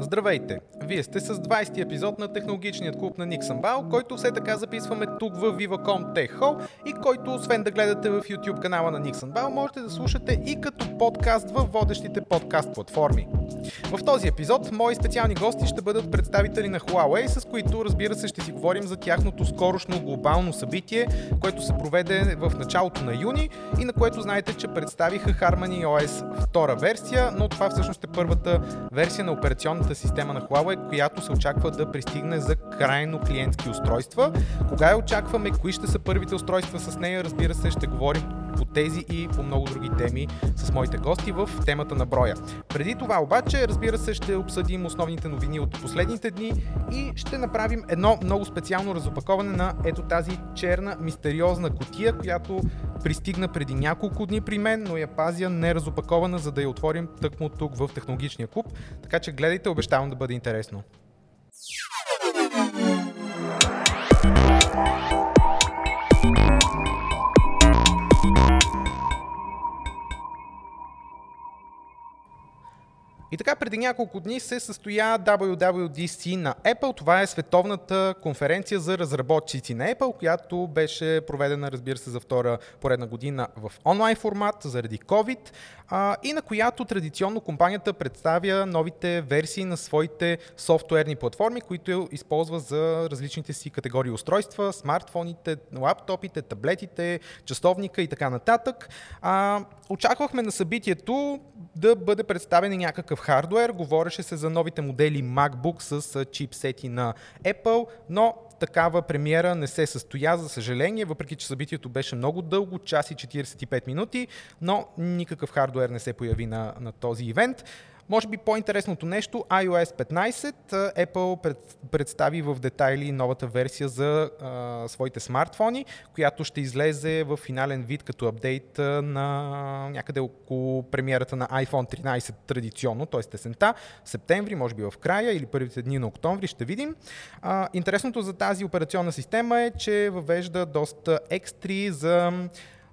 Здравейте! Вие сте с 20-ти епизод на технологичният клуб на Никсън Бал, който все така записваме тук в Viva.com Tech Hall и който, освен да гледате в YouTube канала на Никсън Бал, можете да слушате и като подкаст в водещите подкаст платформи. В този епизод мои специални гости ще бъдат представители на Huawei, с които разбира се ще си говорим за тяхното скорошно глобално събитие, което се проведе в началото на юни и на което знаете, че представиха Harmony OS втора версия, но това всъщност е първата версия на операционната система на Huawei, която се очаква да пристигне за крайно клиентски устройства. Кога я очакваме, кои ще са първите устройства с нея, разбира се, ще говорим по тези и по много други теми с моите гости в темата на броя. Преди това обаче, разбира се, ще обсъдим основните новини от последните дни и ще направим едно много специално разопаковане на ето тази черна мистериозна котия, която пристигна преди няколко дни при мен, но я пазя неразопакована, за да я отворим тъкмо тук в технологичния клуб. Така че гледайте, обещавам да бъде интересно. И така, преди няколко дни се състоя WWDC на Apple. Това е световната конференция за разработчици на Apple, която беше проведена, разбира се, за втора поредна година в онлайн формат заради COVID а, и на която традиционно компанията представя новите версии на своите софтуерни платформи, които използва за различните си категории устройства, смартфоните, лаптопите, таблетите, часовника и така нататък. А, очаквахме на събитието да бъде представен и хардвер. Говореше се за новите модели MacBook с чипсети на Apple, но такава премиера не се състоя, за съжаление, въпреки че събитието беше много дълго, час и 45 минути, но никакъв хардвер не се появи на, на този ивент. Може би по-интересното нещо, iOS 15, Apple представи в детайли новата версия за а, своите смартфони, която ще излезе в финален вид като апдейт на някъде около премиерата на iPhone 13 традиционно, т.е. тесента, септември, може би в края или първите дни на октомври, ще видим. А, интересното за тази операционна система е, че въвежда доста екстри за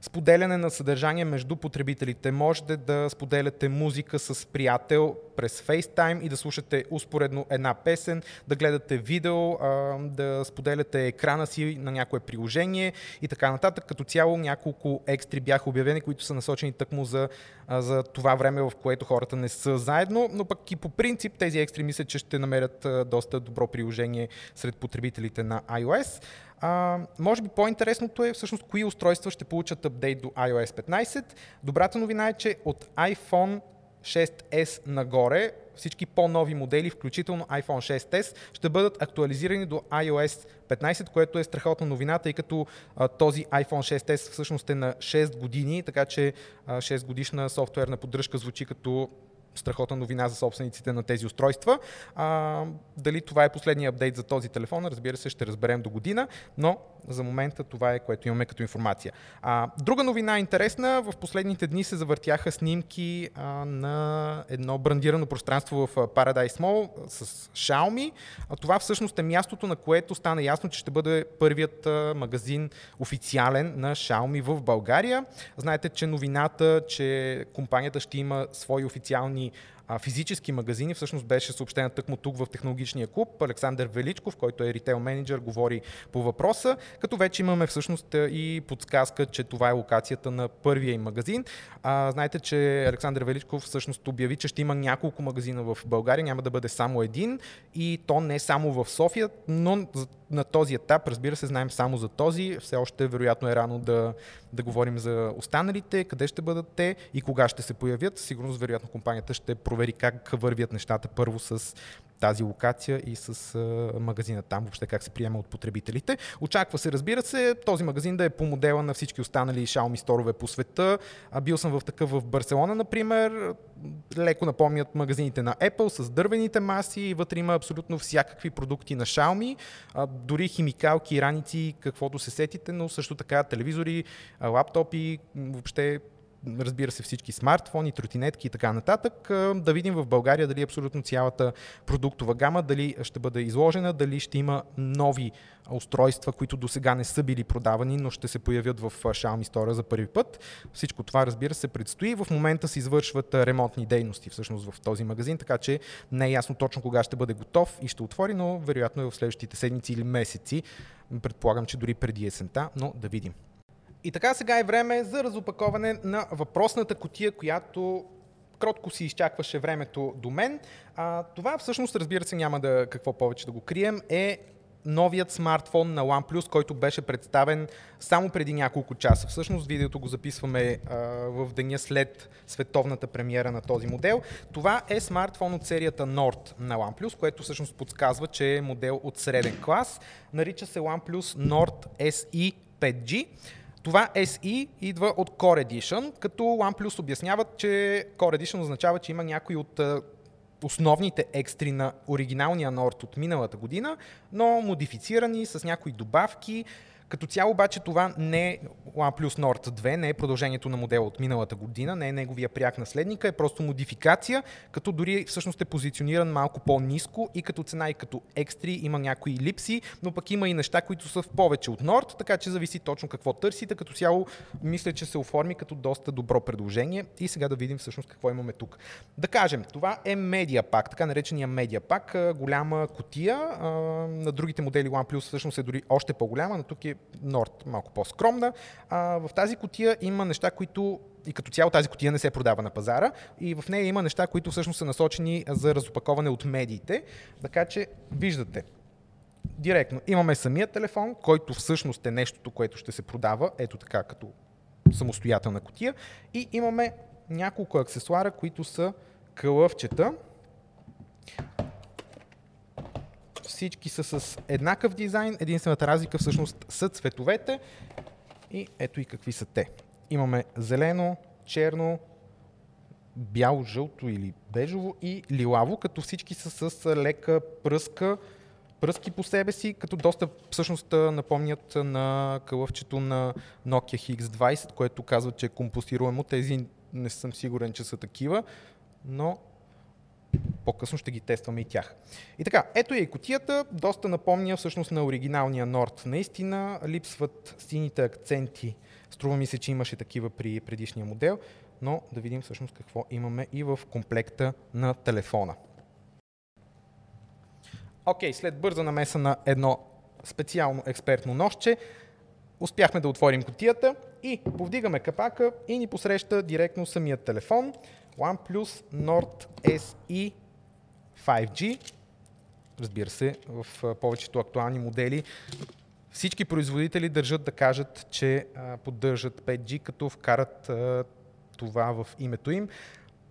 споделяне на съдържание между потребителите. Можете да споделяте музика с приятел през FaceTime и да слушате успоредно една песен, да гледате видео, да споделяте екрана си на някое приложение и така нататък. Като цяло няколко екстри бяха обявени, които са насочени тъкмо за, за това време, в което хората не са заедно, но пък и по принцип тези екстри мисля, че ще намерят доста добро приложение сред потребителите на iOS. А, може би по-интересното е всъщност кои устройства ще получат апдейт до iOS 15. Добрата новина е, че от iPhone 6s нагоре всички по-нови модели, включително iPhone 6s, ще бъдат актуализирани до iOS 15, което е страхотна новина, тъй като а, този iPhone 6s всъщност е на 6 години, така че а, 6 годишна софтуерна поддръжка звучи като страхотна новина за собствениците на тези устройства. А, дали това е последния апдейт за този телефон, разбира се, ще разберем до година, но за момента това е което имаме като информация. А, друга новина интересна, в последните дни се завъртяха снимки а, на едно брандирано пространство в Paradise Mall с Xiaomi. А, това всъщност е мястото, на което стана ясно, че ще бъде първият а, магазин официален на Xiaomi в България. Знаете, че новината, че компанията ще има свои официални а, физически магазини. Всъщност беше съобщена тъкмо тук в технологичния клуб. Александър Величков, който е ритейл менеджер, говори по въпроса, като вече имаме всъщност и подсказка, че това е локацията на първия им магазин. А, знаете, че Александър Величков всъщност обяви, че ще има няколко магазина в България, няма да бъде само един и то не само в София, но на този етап, разбира се, знаем само за този. Все още вероятно е рано да, да говорим за останалите, къде ще бъдат те и кога ще се появят. Сигурно, вероятно, компанията ще провери как вървят нещата първо с тази локация и с магазина там, въобще как се приема от потребителите. Очаква се, разбира се, този магазин да е по модела на всички останали Xiaomi сторове по света. А, бил съм в такъв в Барселона, например. Леко напомнят магазините на Apple с дървените маси. Вътре има абсолютно всякакви продукти на Xiaomi, а, дори химикалки, раници, каквото се сетите, но също така телевизори, лаптопи, въобще разбира се всички смартфони, тротинетки и така нататък. Да видим в България дали абсолютно цялата продуктова гама, дали ще бъде изложена, дали ще има нови устройства, които до сега не са били продавани, но ще се появят в Xiaomi Store за първи път. Всичко това, разбира се, предстои. В момента се извършват ремонтни дейности всъщност в този магазин, така че не е ясно точно кога ще бъде готов и ще отвори, но вероятно е в следващите седмици или месеци. Предполагам, че дори преди есента, но да видим. И така сега е време за разопаковане на въпросната котия, която кротко си изчакваше времето до мен. А, това всъщност, разбира се, няма да какво повече да го крием, е новият смартфон на OnePlus, който беше представен само преди няколко часа. Всъщност видеото го записваме а, в деня след световната премиера на този модел. Това е смартфон от серията Nord на OnePlus, което всъщност подсказва, че е модел от среден клас. Нарича се OnePlus Nord SE 5G. Това SE идва от Core Edition, като OnePlus обясняват, че Core Edition означава, че има някои от основните екстри на оригиналния Nord от миналата година, но модифицирани с някои добавки, като цяло обаче това не е OnePlus Nord 2, не е продължението на модела от миналата година, не е неговия пряк наследник, е просто модификация, като дори всъщност е позициониран малко по-низко и като цена и като екстри има някои липси, но пък има и неща, които са в повече от Nord, така че зависи точно какво търсите. Като цяло мисля, че се оформи като доста добро предложение и сега да видим всъщност какво имаме тук. Да кажем, това е Media Pack, така наречения Media Pack, голяма котия. На другите модели OnePlus всъщност е дори още по-голяма, но тук е Nord малко по-скромна. А, в тази котия има неща, които и като цяло тази котия не се продава на пазара и в нея има неща, които всъщност са насочени за разопаковане от медиите. Така че виждате, директно имаме самия телефон, който всъщност е нещото, което ще се продава, ето така като самостоятелна котия и имаме няколко аксесуара, които са кълъвчета, всички са с еднакъв дизайн, единствената разлика всъщност са цветовете и ето и какви са те. Имаме зелено, черно, бяло, жълто или бежово и лилаво, като всички са с лека пръска, пръски по себе си, като доста всъщност напомнят на кълъвчето на Nokia X20, което казва, че е компостируемо. Тези не съм сигурен, че са такива, но по-късно ще ги тестваме и тях. И така, ето и котията, доста напомня всъщност на оригиналния Nord. Наистина липсват сините акценти. Струва ми се, че имаше такива при предишния модел, но да видим всъщност какво имаме и в комплекта на телефона. Окей, okay, след бърза намеса на едно специално експертно нощче, успяхме да отворим котията и повдигаме капака и ни посреща директно самият телефон. OnePlus Nord SE 5G. Разбира се, в повечето актуални модели всички производители държат да кажат, че поддържат 5G, като вкарат това в името им.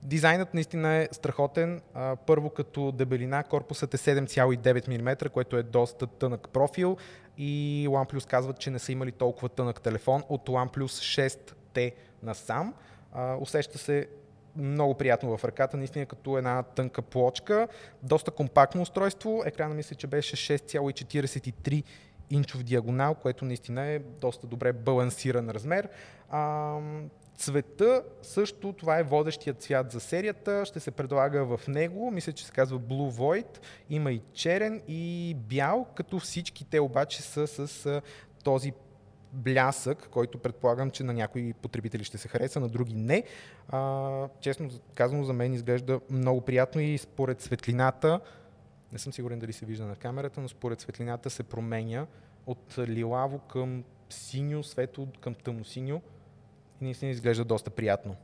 Дизайнът наистина е страхотен. Първо като дебелина, корпусът е 7,9 мм, което е доста тънък профил и OnePlus казват, че не са имали толкова тънък телефон от OnePlus 6T насам. Усеща се много приятно в ръката, наистина като една тънка плочка. Доста компактно устройство. Екрана мисля, че беше 6,43 инчов диагонал, което наистина е доста добре балансиран размер. Цвета също, това е водещият цвят за серията, ще се предлага в него, мисля, че се казва Blue Void, има и черен и бял, като всички те обаче са с този блясък, който предполагам, че на някои потребители ще се хареса, на други не. А, честно казано, за мен изглежда много приятно и според светлината, не съм сигурен дали се вижда на камерата, но според светлината се променя от лилаво към синьо, светло към тъмно-синьо и наистина изглежда доста приятно.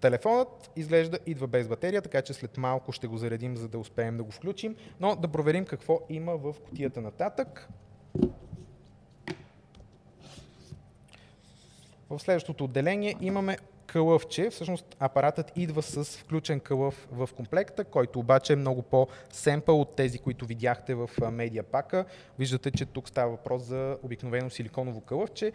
Телефонът изглежда идва без батерия, така че след малко ще го заредим, за да успеем да го включим. Но да проверим какво има в кутията нататък. В следващото отделение имаме кълъвче. Всъщност апаратът идва с включен кълъв в комплекта, който обаче е много по-семпъл от тези, които видяхте в медиапака. Виждате, че тук става въпрос за обикновено силиконово кълъвче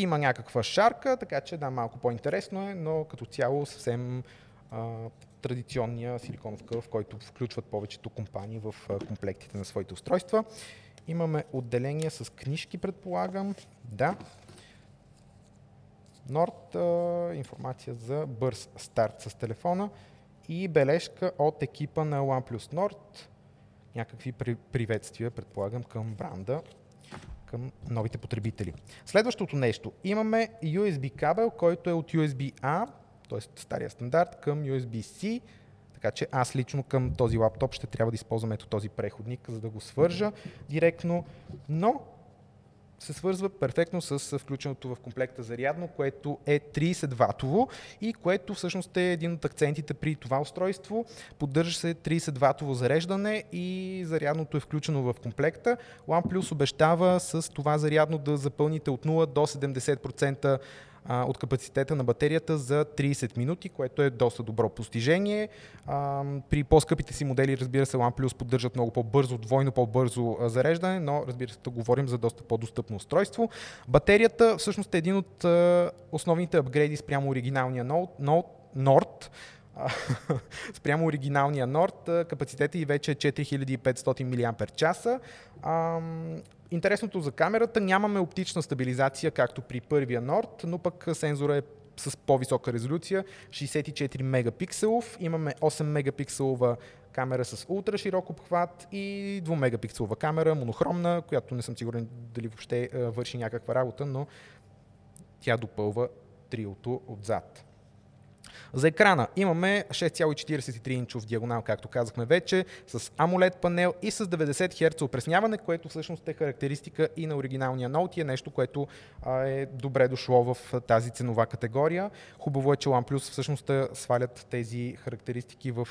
има някаква шарка, така че да, малко по-интересно е, но като цяло съвсем а, традиционния силиконов къл, в който включват повечето компании в комплектите на своите устройства. Имаме отделение с книжки, предполагам. Да. Норд, информация за бърз старт с телефона и бележка от екипа на OnePlus Nord. Някакви приветствия, предполагам, към бранда, към новите потребители. Следващото нещо. Имаме USB кабел, който е от USB-A, т.е. стария стандарт, към USB-C. Така че аз лично към този лаптоп ще трябва да използвам ето този преходник, за да го свържа директно. Но се свързва перфектно с включеното в комплекта зарядно, което е 30 ватово и което всъщност е един от акцентите при това устройство. Поддържа се 30 ватово зареждане и зарядното е включено в комплекта. OnePlus обещава с това зарядно да запълните от 0 до 70% а, от капацитета на батерията за 30 минути, което е доста добро постижение. А, при по-скъпите си модели, разбира се, OnePlus поддържат много по-бързо, двойно по-бързо зареждане, но разбира се, да говорим за доста по-достъпно устройство. Батерията всъщност е един от а, основните апгрейди спрямо оригиналния Nord, спрямо оригиналния Nord, капацитета и вече е 4500 мАч. Интересното за камерата, нямаме оптична стабилизация, както при първия Nord, но пък сензора е с по-висока резолюция, 64 мегапикселов. Имаме 8 мегапикселова камера с ултра широк обхват и 2 мегапикселова камера, монохромна, която не съм сигурен дали въобще върши някаква работа, но тя допълва триото отзад. За екрана имаме 6,43 инчов диагонал, както казахме вече, с AMOLED панел и с 90 Hz опресняване, което всъщност е характеристика и на оригиналния Note и е нещо, което е добре дошло в тази ценова категория. Хубаво е, че OnePlus всъщност свалят тези характеристики в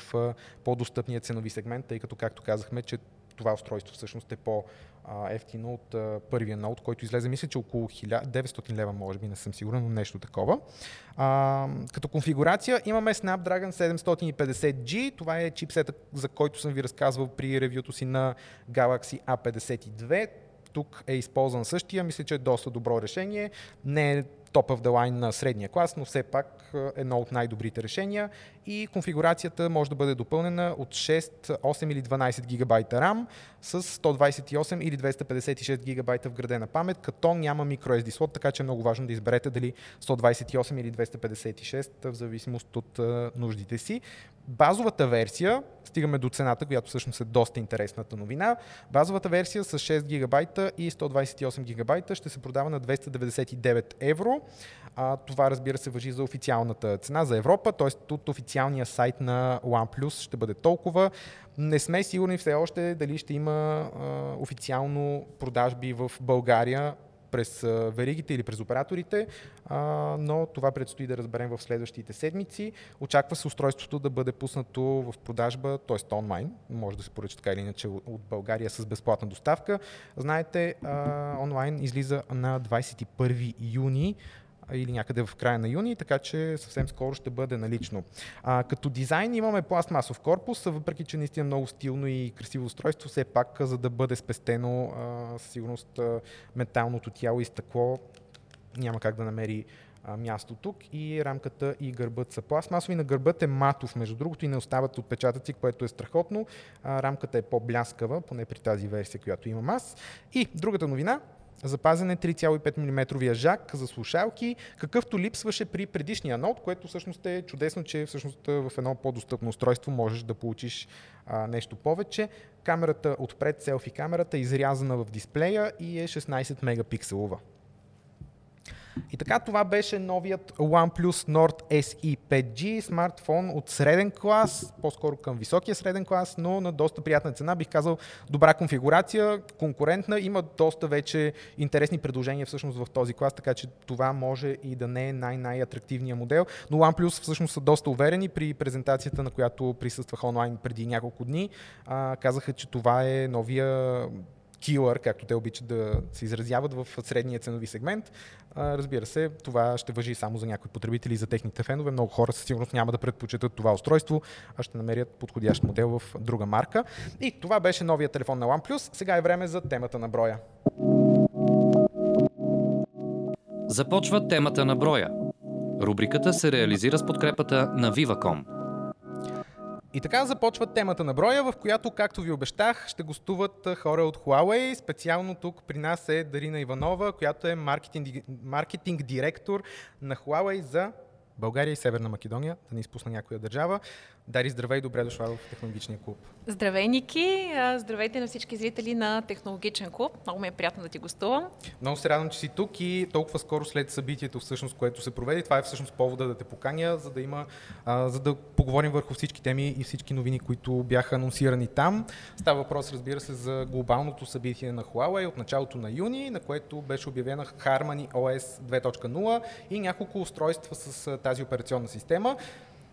по-достъпния ценови сегмент, тъй като, както казахме, че това устройство всъщност е по- ефтино от първия ноут, който излезе, мисля, че около 900 лева, може би, не съм сигурен, но нещо такова. А, като конфигурация имаме Snapdragon 750G, това е чипсета, за който съм ви разказвал при ревюто си на Galaxy A52 тук е използван същия. Мисля, че е доста добро решение. Не е топ of the line на средния клас, но все пак е едно от най-добрите решения и конфигурацията може да бъде допълнена от 6, 8 или 12 гигабайта RAM с 128 или 256 гигабайта вградена памет, като няма microSD слот, така че е много важно да изберете дали 128 или 256 в зависимост от нуждите си. Базовата версия, стигаме до цената, която всъщност е доста интересната новина. Базовата версия с 6 гигабайта и 128 гигабайта ще се продава на 299 евро. А, това разбира се въжи за официалната цена за Европа, т.е. от официалния сайт на OnePlus ще бъде толкова. Не сме сигурни все още дали ще има а, официално продажби в България през веригите или през операторите, но това предстои да разберем в следващите седмици. Очаква се устройството да бъде пуснато в продажба, т.е. онлайн, може да се поръча така или иначе от България с безплатна доставка. Знаете, онлайн излиза на 21 юни или някъде в края на юни, така че съвсем скоро ще бъде налично. А, като дизайн имаме пластмасов корпус, въпреки че наистина е много стилно и красиво устройство, все пак за да бъде спестено със сигурност металното тяло и стъкло няма как да намери място тук и рамката и гърбът са пластмасови. На гърбът е матов, между другото, и не остават отпечатъци, което е страхотно. Рамката е по-бляскава, поне при тази версия, която имам аз. И другата новина, Запазен е 3,5 мм жак за слушалки, какъвто липсваше при предишния ноут, което всъщност е чудесно, че всъщност в едно по-достъпно устройство можеш да получиш а, нещо повече. Камерата отпред, селфи камерата, е изрязана в дисплея и е 16 мегапикселова. И така това беше новият OnePlus Nord SE 5G, смартфон от среден клас, по-скоро към високия среден клас, но на доста приятна цена, бих казал добра конфигурация, конкурентна, има доста вече интересни предложения всъщност в този клас, така че това може и да не е най-най-атрактивният модел, но OnePlus всъщност са доста уверени при презентацията, на която присъствах онлайн преди няколко дни. А, казаха, че това е новия килър, както те обичат да се изразяват в средния ценови сегмент. Разбира се, това ще въжи само за някои потребители и за техните фенове. Много хора със сигурност няма да предпочитат това устройство, а ще намерят подходящ модел в друга марка. И това беше новия телефон на OnePlus. Сега е време за темата на броя. Започва темата на броя. Рубриката се реализира с подкрепата на Viva.com. И така започва темата на броя, в която, както ви обещах, ще гостуват хора от Huawei. Специално тук при нас е Дарина Иванова, която е маркетинг, маркетинг директор на Huawei за България и Северна Македония, да не изпусна някоя държава. Дари, здравей, добре дошла в Технологичния клуб. Здравей, Ники! Здравейте на всички зрители на Технологичен клуб. Много ми е приятно да ти гостувам. Много се радвам, че си тук и толкова скоро след събитието, всъщност, което се проведе. Това е всъщност повода да те поканя, за да има, а, за да поговорим върху всички теми и всички новини, които бяха анонсирани там. Става въпрос, разбира се, за глобалното събитие на Huawei от началото на юни, на което беше обявена Harmony OS 2.0 и няколко устройства с тази операционна система.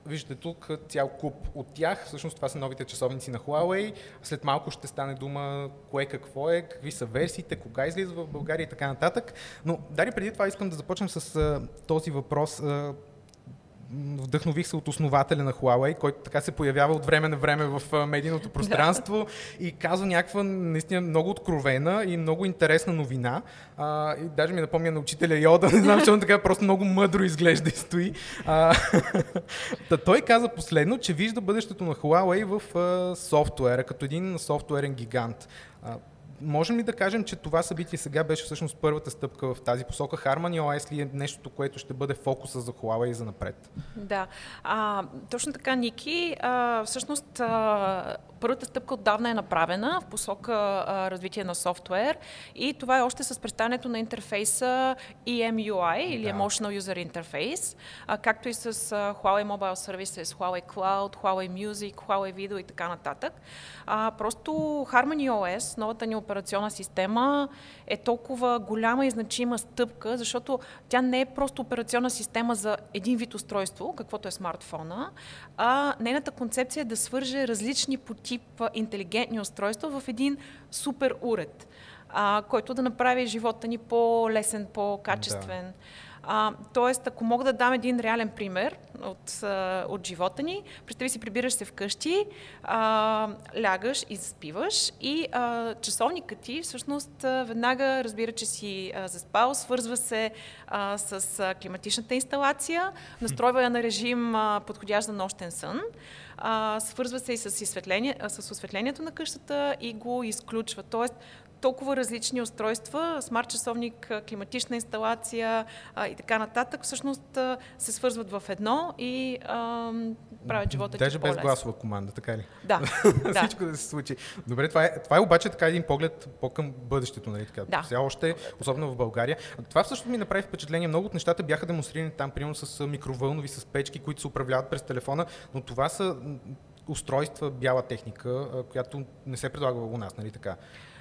Виждате тук цял куп от тях. Всъщност това са новите часовници на Huawei. След малко ще стане дума кое какво е, какви са версиите, кога излиза в България и така нататък. Но дари преди това искам да започнем с а, този въпрос. А, вдъхнових се от основателя на Huawei, който така се появява от време на време в медийното пространство и казва някаква наистина много откровена и много интересна новина. А, и даже ми напомня на учителя Йода, не знам, че он така просто много мъдро изглежда и стои. А, та той каза последно, че вижда бъдещето на Huawei в а, софтуера, като един софтуерен гигант. А, можем ли да кажем, че това събитие сега беше всъщност първата стъпка в тази посока? Harmony OS ли е нещото, което ще бъде фокуса за Huawei и за напред? Да, а, точно така, Ники. А, всъщност, а, първата стъпка отдавна е направена в посока а, развитие на софтуер и това е още с представянето на интерфейса EMUI или да. Emotional User Interface, а, както и с а, Huawei Mobile Services, Huawei Cloud, Huawei Music, Huawei Video и така нататък. А, просто Harmony OS, новата ни операционна система, е толкова голяма и значима стъпка, защото тя не е просто операционна система за един вид устройство, каквото е смартфона, а нейната концепция е да свърже различни по тип интелигентни устройства в един супер уред, а, който да направи живота ни по-лесен, по-качествен. Да. А, тоест, ако мога да дам един реален пример от, от живота ни, представи си, прибираш се вкъщи, а, лягаш и заспиваш и а, часовникът ти всъщност веднага разбира, че си а, заспал, свързва се а, с а, климатичната инсталация, настройва я на режим а, подходящ за нощен сън, а, свързва се и с, с осветлението на къщата и го изключва. Тоест, толкова различни устройства, смарт часовник, климатична инсталация а, и така нататък, всъщност а, се свързват в едно и а, правят живота Даже без гласова команда, така ли? Да. Всичко да се случи. Добре, това е, това е обаче така един поглед по-към бъдещето, нали така? Да. Сега още, особено в България. Това всъщност ми направи впечатление. Много от нещата бяха демонстрирани там, примерно с микровълнови, с печки, които се управляват през телефона, но това са устройства, бяла техника, която не се предлага у нас, нали така?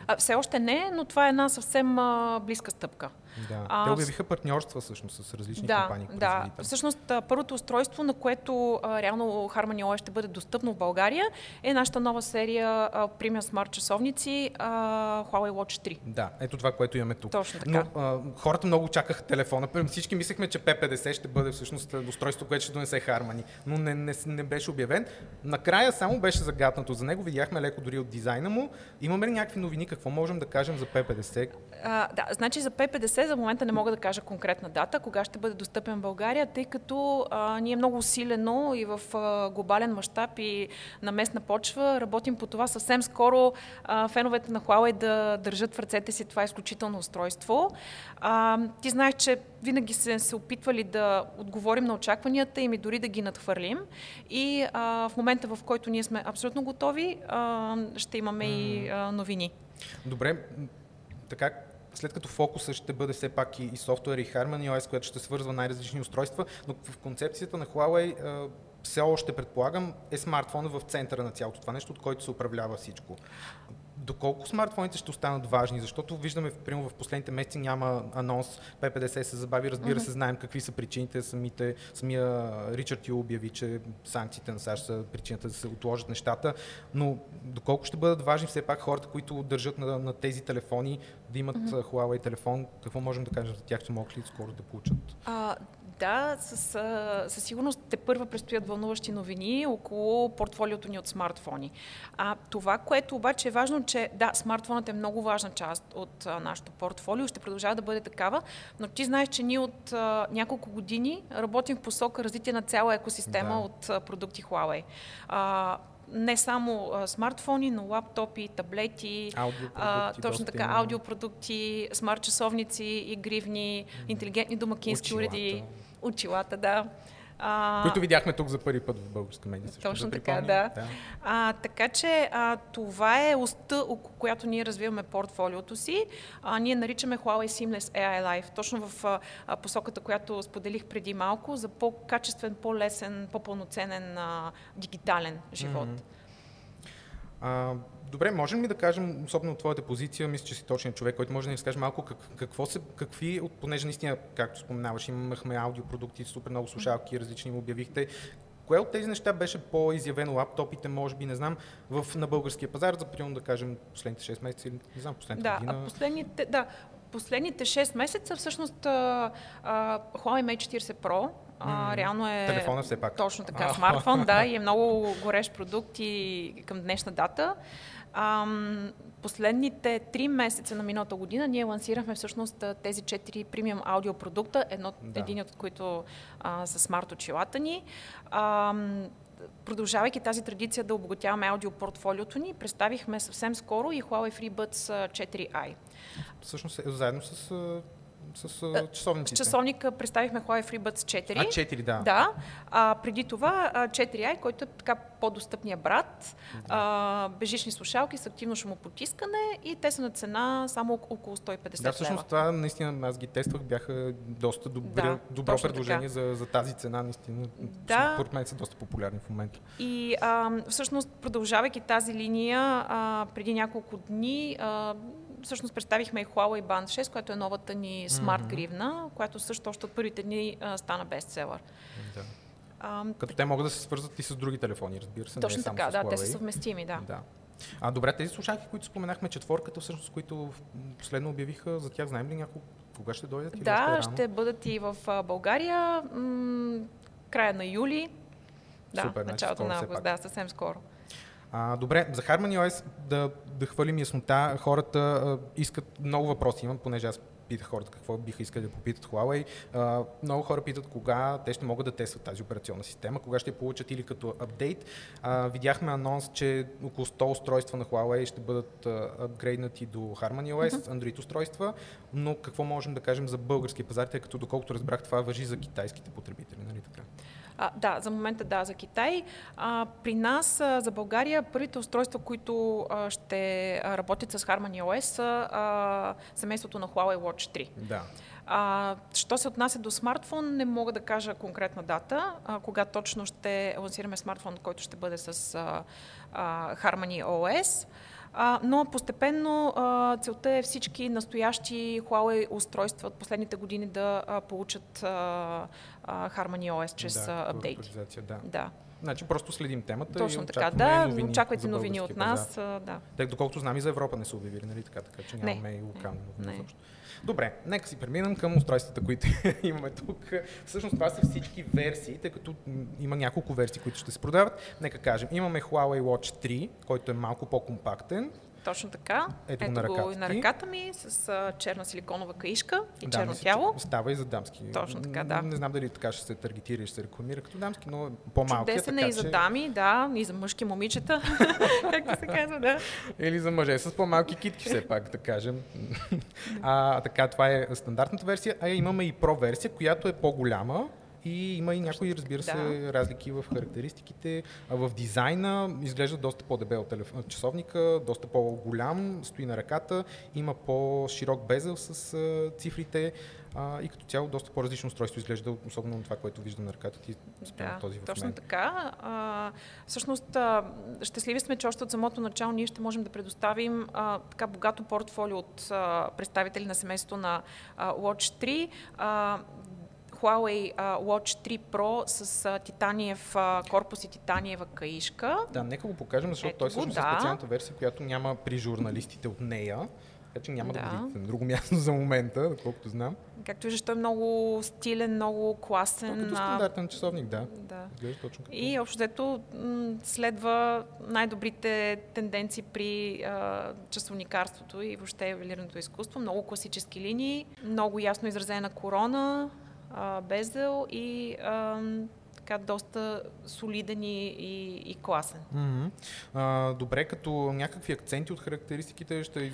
А, все още не, но това е една съвсем а, близка стъпка. Да. А, Те обявиха партньорства всъщност с различни да, компании. Да, всъщност първото устройство, на което а, реално Harmony OS ще бъде достъпно в България, е нашата нова серия а, Premium Smart часовници а, Huawei Watch 3. Да, ето това, което имаме тук. Точно така. Но а, хората много чакаха телефона. Всички мислехме, че P50 ще бъде всъщност устройство, което ще донесе Harmony, но не, не, не беше обявен. Накрая само беше загатнато за него. Видяхме леко дори от дизайна му. Имаме ли някакви новини? Какво можем да кажем за P50? А, да, значи за P50 за момента не мога да кажа конкретна дата, кога ще бъде достъпен в България, тъй като а, ние много усилено и в а, глобален мащаб и на местна почва работим по това съвсем скоро а, феновете на Huawei да държат в ръцете си това изключително устройство. А, ти знаеш, че винаги се, се опитвали да отговорим на очакванията им и дори да ги надхвърлим. И а, в момента, в който ние сме абсолютно готови, а, ще имаме и а, новини. Добре, така след като фокуса ще бъде все пак и, и софтуер и Harmony OS, което ще свързва най-различни устройства, но в концепцията на Huawei все още предполагам е смартфона в центъра на цялото това нещо, от който се управлява всичко доколко смартфоните ще останат важни, защото виждаме, примерно в последните месеци няма анонс, P50 се забави, разбира се, знаем какви са причините, самите, самия Ричард Ю обяви, че санкциите на САЩ са причината да се отложат нещата, но доколко ще бъдат важни все пак хората, които държат на, на тези телефони, да имат mm-hmm. Huawei телефон, какво можем да кажем за тях, че могат ли скоро да получат? А, да, със, със сигурност те първа предстоят вълнуващи новини около портфолиото ни от смартфони. А, това, което обаче е важно, че да, смартфонът е много важна част от а, нашото портфолио, ще продължава да бъде такава, но ти знаеш, че ние от а, няколко години работим в посока развитие на цяла екосистема да. от а, продукти Huawei. А, не само а, смартфони, но лаптопи, таблети, а, точно така, аудиопродукти, смарт часовници, игривни, интелигентни домакински уреди, очилата, да. А, които видяхме тук за първи път в българска медия. Също, точно да така, да. да. А, така че а, това е оста, около която ние развиваме портфолиото си. А, ние наричаме Huawei Seamless AI Life, точно в а, посоката, която споделих преди малко, за по-качествен, по-лесен, по-пълноценен а, дигитален живот. Mm-hmm. А, добре, можем ли да кажем, особено от твоята позиция, мисля, че си точният човек, който може да ни разкаже малко как, какво се, какви, понеже наистина, както споменаваш, имахме аудиопродукти, супер много слушалки, различни му обявихте. Кое от тези неща беше по-изявено? Лаптопите, може би, не знам, в, на българския пазар, за примерно да кажем последните 6 месеца или не знам, последната да, година? А последните, да, последните 6 месеца всъщност uh, uh, Huawei Mate 40 Pro а, реално е... Телефона все пак. Точно така, смартфон, да, и е много горещ продукт и към днешна дата. Ам, последните три месеца на миналата година ние лансирахме всъщност тези четири премиум аудио продукта, едно, да. един от които а, са смарт очилата ни. Ам, продължавайки тази традиция да обогатяваме аудиопортфолиото ни, представихме съвсем скоро и Huawei FreeBuds 4i. Всъщност е заедно с с часовниците. С часовника представихме Huawei FreeBuds 4. А, 4, да. Да. А, преди това 4i, който е така по-достъпния брат. Да. А, бежични слушалки с активно шумопотискане и те са на цена само около 150 Да, всъщност това наистина аз ги тествах, бяха доста добри, да, добро предложение за, за тази цена, наистина. Да. Според мен са доста популярни в момента. И а, всъщност продължавайки тази линия, а, преди няколко дни а, всъщност представихме и Huawei Band 6, която е новата ни смарт гривна, която също още от първите дни а, стана бестселър. Да. А, Като те могат да се свързват и с други телефони, разбира се. Точно не така, да, те са съвместими, да. да. А добре, тези слушалки, които споменахме, четворката, всъщност, които последно обявиха, за тях знаем ли няколко, кога ще дойдат? Да, ще, ще бъдат и в България, м- края на юли. Да, Супер, значи началото на август, да, съвсем скоро. А, добре, за Harmony OS да, да хвалим яснота. Хората а, искат много въпроси имам, понеже аз питах хората какво биха искали да попитат Huawei. А, много хора питат кога те ще могат да тестват тази операционна система, кога ще я получат или като апдейт. А, видяхме анонс, че около 100 устройства на Huawei ще бъдат апгрейднати до Harmony OS, mm-hmm. Android устройства, но какво можем да кажем за български пазар, тъй като доколкото разбрах това въжи за китайските потребители, нали така? А, да, за момента да, за Китай. А, при нас, а, за България, първите устройства, които а, ще работят с Harmony OS са а, семейството на Huawei Watch 3. Да. А, що се отнася до смартфон, не мога да кажа конкретна дата, а, кога точно ще лансираме смартфон, който ще бъде с а, а, Harmony OS. А, но постепенно а, целта е всички настоящи Huawei устройства от последните години да а, получат а, а, Harmony OS чрез да, апдейти. Да. да. Значи просто следим темата Точно и така, да, новини очаквайте новини от нас. А, да. Тъй, доколкото знам и за Европа не са обявили, нали така, така че нямаме не. и локални новини. Добре, нека си преминем към устройствата, които имаме тук. Всъщност това са всички версии, тъй като има няколко версии, които ще се продават. Нека кажем, имаме Huawei Watch 3, който е малко по-компактен, точно така. Ето, Ето на го и на ръката ми с а, черна силиконова каишка и да, черно тяло. Става и за дамски. Точно така, да. Не знам дали така ще се таргетира и ще се рекламира като дамски, но по-малко. Чудесен е и за дами, да, и за мъжки момичета, както се казва, да. Или за мъже с по-малки китки, все пак, да кажем. а, така, това е стандартната версия, а имаме и про версия, която е по-голяма, и има и някои, разбира се, да. разлики в характеристиките. А в дизайна изглежда доста по-дебел телефон, часовника, доста по-голям, стои на ръката, има по-широк безел с цифрите а, и като цяло доста по-различно устройство изглежда, особено на това, което виждам на ръката ти да, този в точно мен. така. А, всъщност, а, щастливи сме, че още от самото начало ние ще можем да предоставим а, така богато портфолио от а, представители на семейството на а, Watch 3. А, Huawei Watch 3 Pro с титаниев корпус и титаниева каишка. Да, нека го покажем, защото Ето той всъщност да. е специалната версия, която няма при журналистите от нея. Така че няма да, да го видите на друго място за момента, доколкото знам. Както виждаш, той е много стилен, много класен. Той като стандартен часовник, да. да. Изглежда точно като... И общо взето следва най-добрите тенденции при а, часовникарството и въобще ювелирното изкуство. Много класически линии, много ясно изразена корона, а, бездел и а, така доста солиден и, и, и класен. Mm-hmm. А, добре, като някакви акценти от характеристиките, ще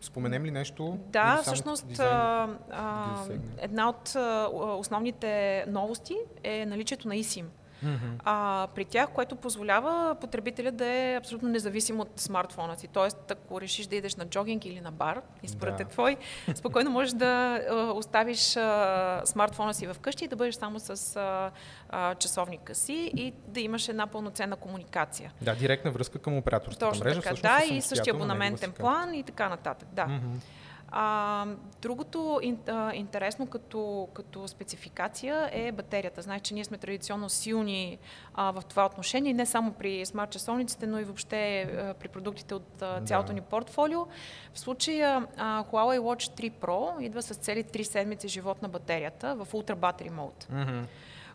споменем ли нещо? Да, всъщност дизайн, а, а, една от а, основните новости е наличието на eSIM. Mm-hmm. А, при тях, което позволява потребителя да е абсолютно независим от смартфона си. Тоест, ако решиш да идеш на джогинг или на бар, и според да. твой, спокойно можеш да а, оставиш а, смартфона си вкъщи и да бъдеш само с а, а, часовника си и да имаш една пълноценна комуникация. Да, директна връзка към операторската Точно мрежа. Така, да, и същия абонаментен план и така нататък. Да. Mm-hmm. А, другото а, интересно като, като спецификация е батерията. Знаеш, че ние сме традиционно силни а, в това отношение, не само при смарт часовниците, но и въобще а, при продуктите от а, цялото да. ни портфолио. В случая а, Huawei Watch 3 Pro идва с цели 3 седмици живот на батерията в Ultra Battery Mode. Mm-hmm.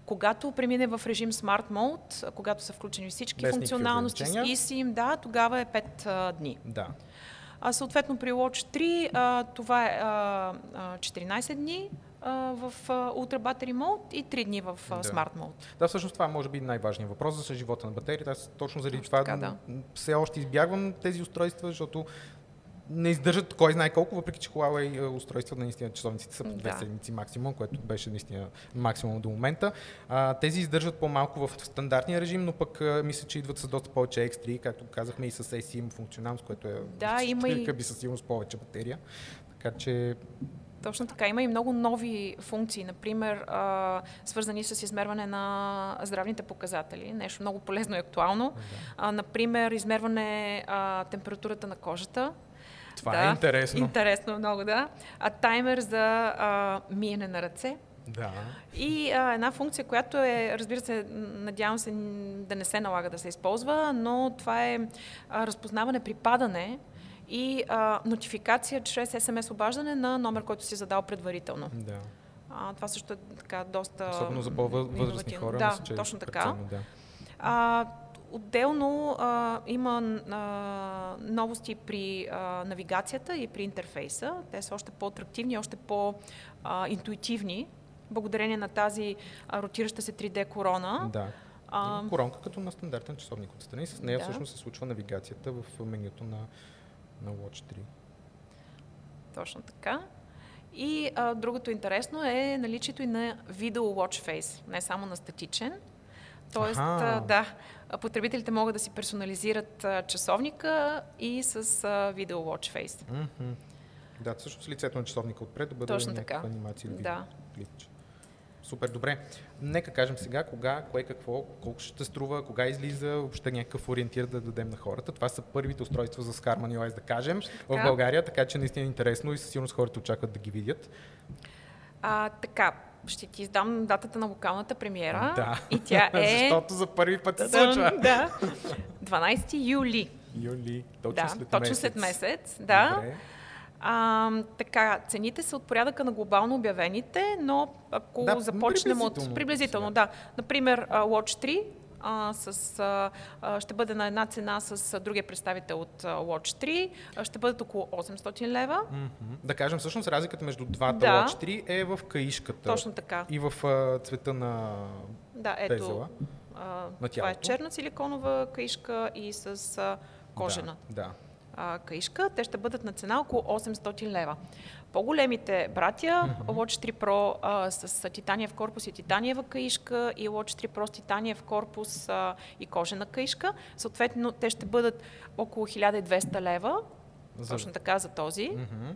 Когато премине в режим Smart Mode, когато са включени всички Без функционалности с eSIM, да, тогава е 5 а, дни. Да. А, съответно при Watch 3 а, това е а, а, 14 дни в Ultra Battery Mode и 3 дни в да. Smart Mode. Да, всъщност това може би най-важният въпрос за живота на батерията. Аз точно заради точно това така, да. все още избягвам тези устройства, защото не издържат кой знае колко, въпреки че Huawei е, устройства наистина часовниците са по две да. седмици максимум, което беше наистина максимум до момента. А, тези издържат по-малко в стандартния режим, но пък а, мисля, че идват с доста повече X3, както казахме и с ACM функционалност, което е да, има и... би със сигурност повече батерия. Така че точно така. Има и много нови функции, например, а, свързани с измерване на здравните показатели. Нещо много полезно и актуално. Да. А, например, измерване а, температурата на кожата. Това да, е интересно. Интересно много, да. А таймер за а, миене на ръце. Да. И а, една функция, която е, разбира се, надявам се да не се налага да се използва, но това е а, разпознаване при падане и а, нотификация чрез SMS обаждане на номер, който си задал предварително. Да. А, това също е така доста. Особено за по-възрастни хора. Да, мисля, че е точно така. Да. А, Отделно а, има а, новости при а, навигацията и при интерфейса. Те са още по-атрактивни, още по-интуитивни, благодарение на тази а, ротираща се 3D корона. Да. А, коронка като на стандартен часовник отстрани. С нея да. всъщност се случва навигацията в менюто на, на Watch 3. Точно така. И а, другото интересно е наличието и на Video Watch Face, не само на статичен. Тоест, а, да, потребителите могат да си персонализират часовника и с видео Watch Face. Mm-hmm. Да, също с лицето на часовника отпред да бъде Точно така. анимация или да. клипче. Супер, добре. Нека кажем сега кога, кое, какво, колко ще струва, кога излиза, въобще някакъв ориентир да дадем на хората. Това са първите устройства за Scarman OS, да кажем, в България, така че наистина е интересно и със сигурност хората очакват да ги видят. А, така, ще ти издам датата на локалната премиера. Да. И тя е... Защото за първи път се случва. Да. 12 юли. Юли. Точно да, след точно месец. след месец. Да. Добре. А, така, цените са от порядъка на глобално обявените, но ако да, започнем от... Приблизително, да. Например, Watch 3 а, с, а, ще бъде на една цена с другия представител от Watch 3. А, ще бъдат около 800 лева. Mm-hmm. Да кажем, всъщност разликата между двата да. Watch 3 е в каишката. Точно така. И в а, цвета на да, ето. А, на това е черна силиконова каишка и с а, кожена. Да, да. А, каишка. Те ще бъдат на цена около 800 лева. По-големите братя, mm-hmm. Watch 3 Pro а, с титаниев корпус и титаниева каишка и Watch 3 Pro с титаниев корпус а, и кожена каишка. Съответно, те ще бъдат около 1200 лева, за... точно така за този. Mm-hmm.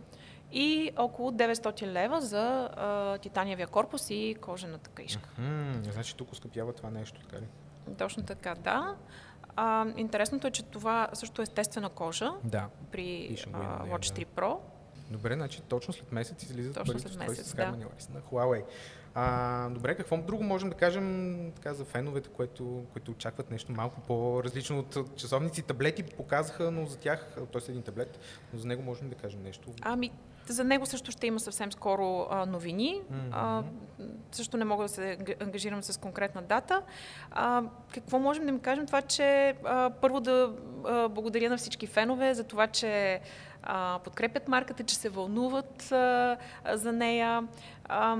И около 900 лева за а, титаниевия корпус и кожената каишка. Mm-hmm. Значи тук скъпява това нещо, така ли? Точно така, да. А, интересното е, че това също е естествена кожа да. при а, Watch 3 Pro. Добре, значи точно след месец излизат точно първите след месец, да. на Huawei. А, добре, какво друго можем да кажем така, за феновете, които, които очакват нещо малко по-различно от часовници? Таблети показаха, но за тях, т.е. един таблет, но за него можем да кажем нещо. Ами, за него също ще има съвсем скоро а, новини. Mm-hmm. А, също не мога да се ангажирам с конкретна дата. А, какво можем да им кажем? Това, че а, първо да а, благодаря на всички фенове за това, че а, подкрепят марката, че се вълнуват а, за нея. А,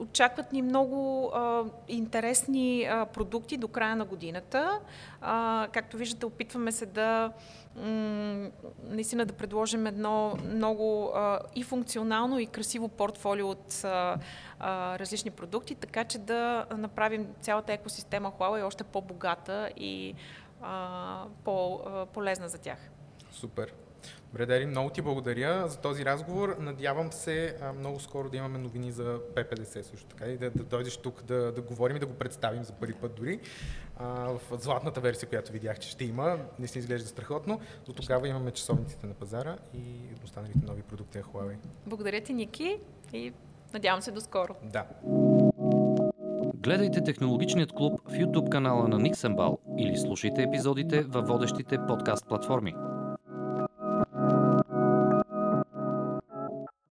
очакват ни много а, интересни а, продукти до края на годината. А, както виждате, опитваме се да м- наистина да предложим едно много а, и функционално, и красиво портфолио от а, а, различни продукти, така че да направим цялата екосистема Huawei още по-богата и а, по-полезна за тях. Супер. Добре, много ти благодаря за този разговор. Надявам се а, много скоро да имаме новини за P50 също така и да, да дойдеш тук да, да говорим и да го представим за първи път дори. А, в златната версия, която видях, че ще има, не си изглежда страхотно. До тогава имаме часовниците на пазара и останалите нови продукти на Huawei. Благодаря ти, Ники, и надявам се до скоро. Да. Гледайте Технологичният клуб в YouTube канала на Nixenbal или слушайте епизодите във водещите подкаст платформи.